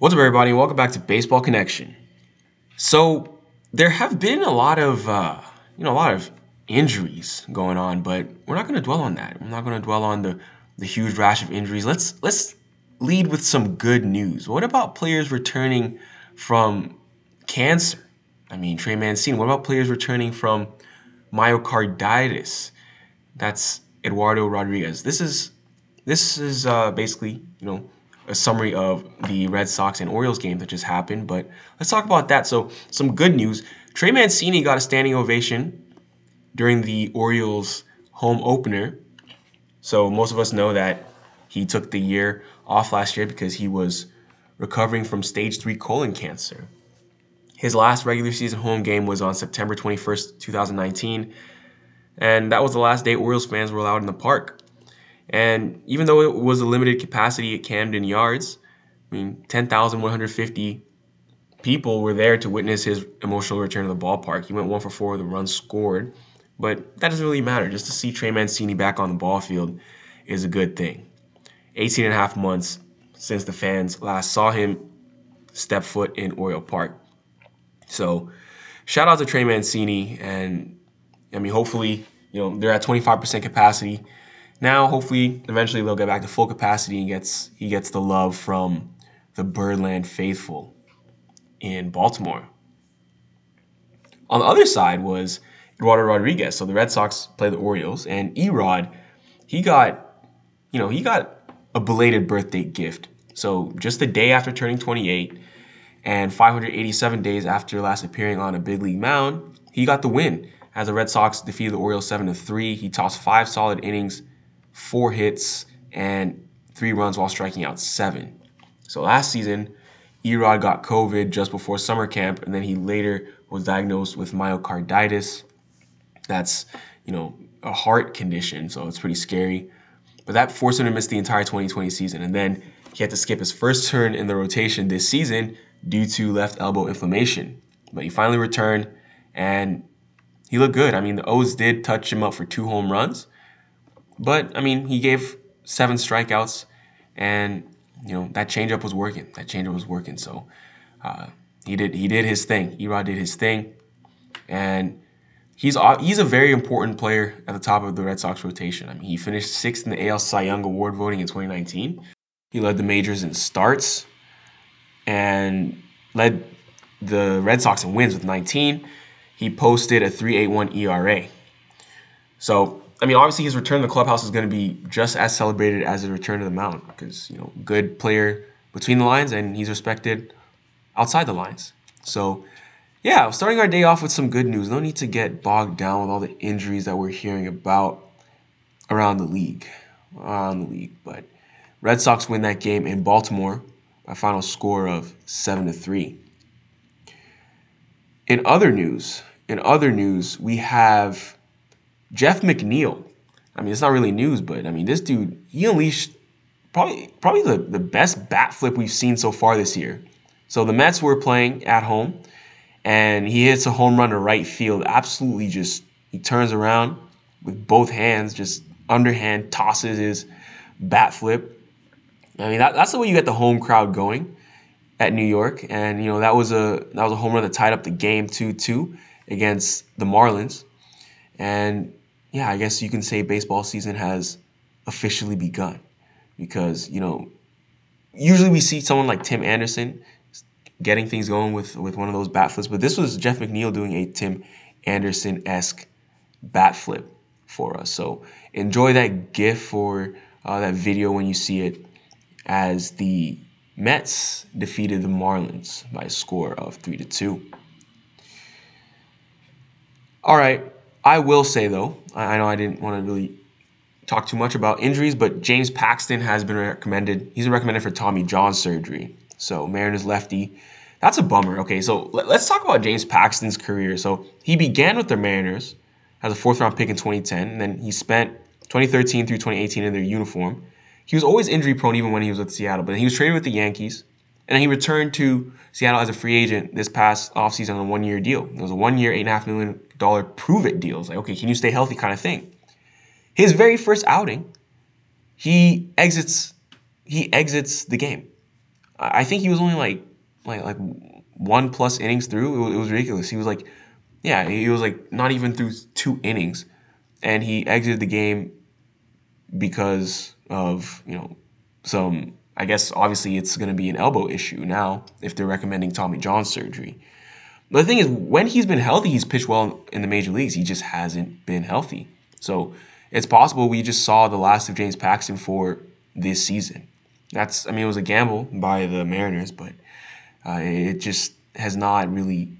What's up, everybody? Welcome back to Baseball Connection. So there have been a lot of, uh, you know, a lot of injuries going on, but we're not going to dwell on that. We're not going to dwell on the the huge rash of injuries. Let's let's lead with some good news. What about players returning from cancer? I mean, Trey Mancini. What about players returning from myocarditis? That's Eduardo Rodriguez. This is this is uh, basically, you know, a summary of the Red Sox and Orioles game that just happened. But let's talk about that. So, some good news. Trey Mancini got a standing ovation during the Orioles home opener. So, most of us know that he took the year off last year because he was recovering from stage 3 colon cancer. His last regular season home game was on September 21st, 2019, and that was the last day Orioles fans were allowed in the park. And even though it was a limited capacity at Camden Yards, I mean, 10,150 people were there to witness his emotional return to the ballpark. He went one for four with a run scored, but that doesn't really matter. Just to see Trey Mancini back on the ball field is a good thing. 18 and a half months since the fans last saw him step foot in Oriole Park. So, shout out to Trey Mancini, and I mean, hopefully, you know, they're at 25% capacity now, hopefully, eventually they'll get back to full capacity and gets he gets the love from the Birdland faithful in Baltimore. On the other side was Eduardo Rodriguez. So the Red Sox play the Orioles, and Erod, he got, you know, he got a belated birthday gift. So just the day after turning 28, and 587 days after last appearing on a big league mound, he got the win as the Red Sox defeated the Orioles 7 to 3. He tossed five solid innings four hits, and three runs while striking out seven. So last season, Erod got COVID just before summer camp, and then he later was diagnosed with myocarditis. That's, you know, a heart condition, so it's pretty scary. But that forced him to miss the entire 2020 season, and then he had to skip his first turn in the rotation this season due to left elbow inflammation. But he finally returned, and he looked good. I mean, the O's did touch him up for two home runs, but I mean, he gave seven strikeouts, and you know that changeup was working. That changeup was working. So uh, he did he did his thing. Erod did his thing, and he's he's a very important player at the top of the Red Sox rotation. I mean, he finished sixth in the AL Cy Young Award voting in 2019. He led the majors in starts, and led the Red Sox in wins with 19. He posted a 3.81 ERA. So I mean, obviously his return to the clubhouse is going to be just as celebrated as his return to the mound because you know, good player between the lines and he's respected outside the lines. So, yeah, starting our day off with some good news. No need to get bogged down with all the injuries that we're hearing about around the league, around the league. But Red Sox win that game in Baltimore by final score of seven to three. In other news, in other news, we have Jeff McNeil. I mean, it's not really news, but I mean, this dude, he unleashed probably probably the, the best bat flip we've seen so far this year. So the Mets were playing at home, and he hits a home run to right field. Absolutely just, he turns around with both hands, just underhand tosses his bat flip. I mean, that, that's the way you get the home crowd going at New York. And, you know, that was a that was a home run that tied up the game 2-2 against the Marlins. And yeah, I guess you can say baseball season has officially begun because, you know, usually we see someone like Tim Anderson getting things going with, with one of those bat flips, but this was Jeff McNeil doing a Tim Anderson esque bat flip for us. So enjoy that GIF for uh, that video when you see it as the Mets defeated the Marlins by a score of 3 to 2. All right, I will say though, I know I didn't want to really talk too much about injuries, but James Paxton has been recommended. He's recommended for Tommy John surgery. So Mariners lefty. That's a bummer. Okay, so let's talk about James Paxton's career. So he began with the Mariners as a fourth round pick in 2010, and then he spent 2013 through 2018 in their uniform. He was always injury prone even when he was with Seattle, but he was traded with the Yankees, and he returned to Seattle as a free agent this past offseason on a one year deal. It was a one year, $8.5 million prove it deals. Like, okay, can you stay healthy kind of thing. His very first outing, he exits he exits the game. I think he was only like like like one plus innings through. It was, it was ridiculous. He was like, yeah, he was like not even through two innings, and he exited the game because of you know some. I guess obviously it's going to be an elbow issue now if they're recommending Tommy John surgery. But the thing is, when he's been healthy, he's pitched well in the major leagues. He just hasn't been healthy. So it's possible we just saw the last of James Paxton for this season. That's, I mean, it was a gamble by the Mariners, but uh, it just has not really,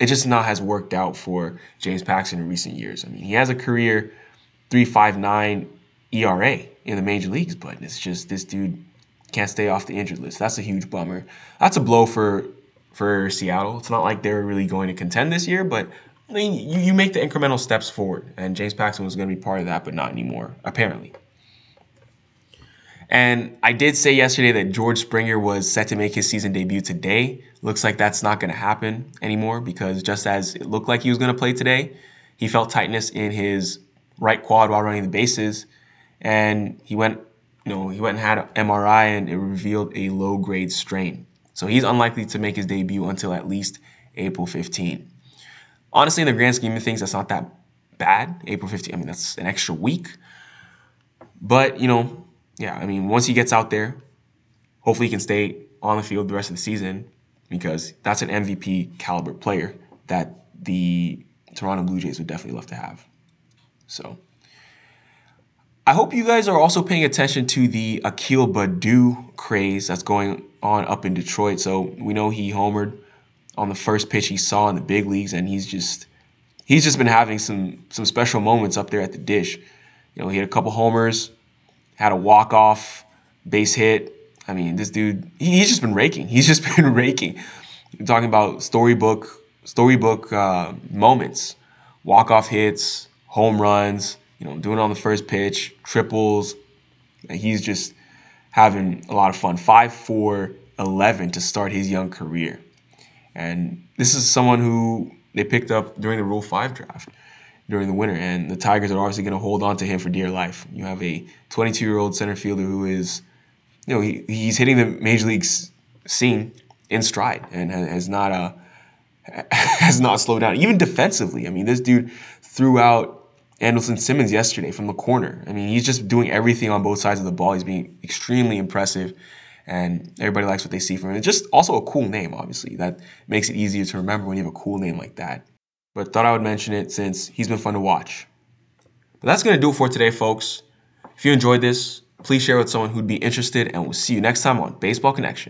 it just not has worked out for James Paxton in recent years. I mean, he has a career 3.59 ERA in the major leagues, but it's just this dude can't stay off the injured list. That's a huge bummer. That's a blow for for Seattle. It's not like they're really going to contend this year, but I mean, you, you make the incremental steps forward, and James Paxton was going to be part of that, but not anymore, apparently. And I did say yesterday that George Springer was set to make his season debut today. Looks like that's not going to happen anymore because just as it looked like he was going to play today, he felt tightness in his right quad while running the bases, and he went, you know, he went and had an MRI, and it revealed a low grade strain. So he's unlikely to make his debut until at least April 15. Honestly, in the grand scheme of things, that's not that bad. April 15, I mean, that's an extra week. But, you know, yeah, I mean, once he gets out there, hopefully he can stay on the field the rest of the season because that's an MVP caliber player that the Toronto Blue Jays would definitely love to have. So I hope you guys are also paying attention to the Akil Baddoo craze that's going on up in Detroit. So we know he homered on the first pitch he saw in the big leagues, and he's just he's just been having some some special moments up there at the dish. You know, he had a couple homers, had a walk off base hit. I mean, this dude he's just been raking. He's just been raking. You're talking about storybook storybook uh, moments, walk off hits, home runs you know, doing on the first pitch, triples. He's just having a lot of fun. 5 4 11 to start his young career. And this is someone who they picked up during the Rule 5 draft during the winter. And the Tigers are obviously going to hold on to him for dear life. You have a 22 year old center fielder who is, you know, he, he's hitting the major league scene in stride and has not uh, has not slowed down. Even defensively, I mean, this dude threw out Andrelton Simmons yesterday from the corner. I mean, he's just doing everything on both sides of the ball. He's being extremely impressive, and everybody likes what they see from him. It's just also a cool name, obviously. That makes it easier to remember when you have a cool name like that. But thought I would mention it since he's been fun to watch. But that's going to do it for today, folks. If you enjoyed this, please share with someone who'd be interested, and we'll see you next time on Baseball Connection.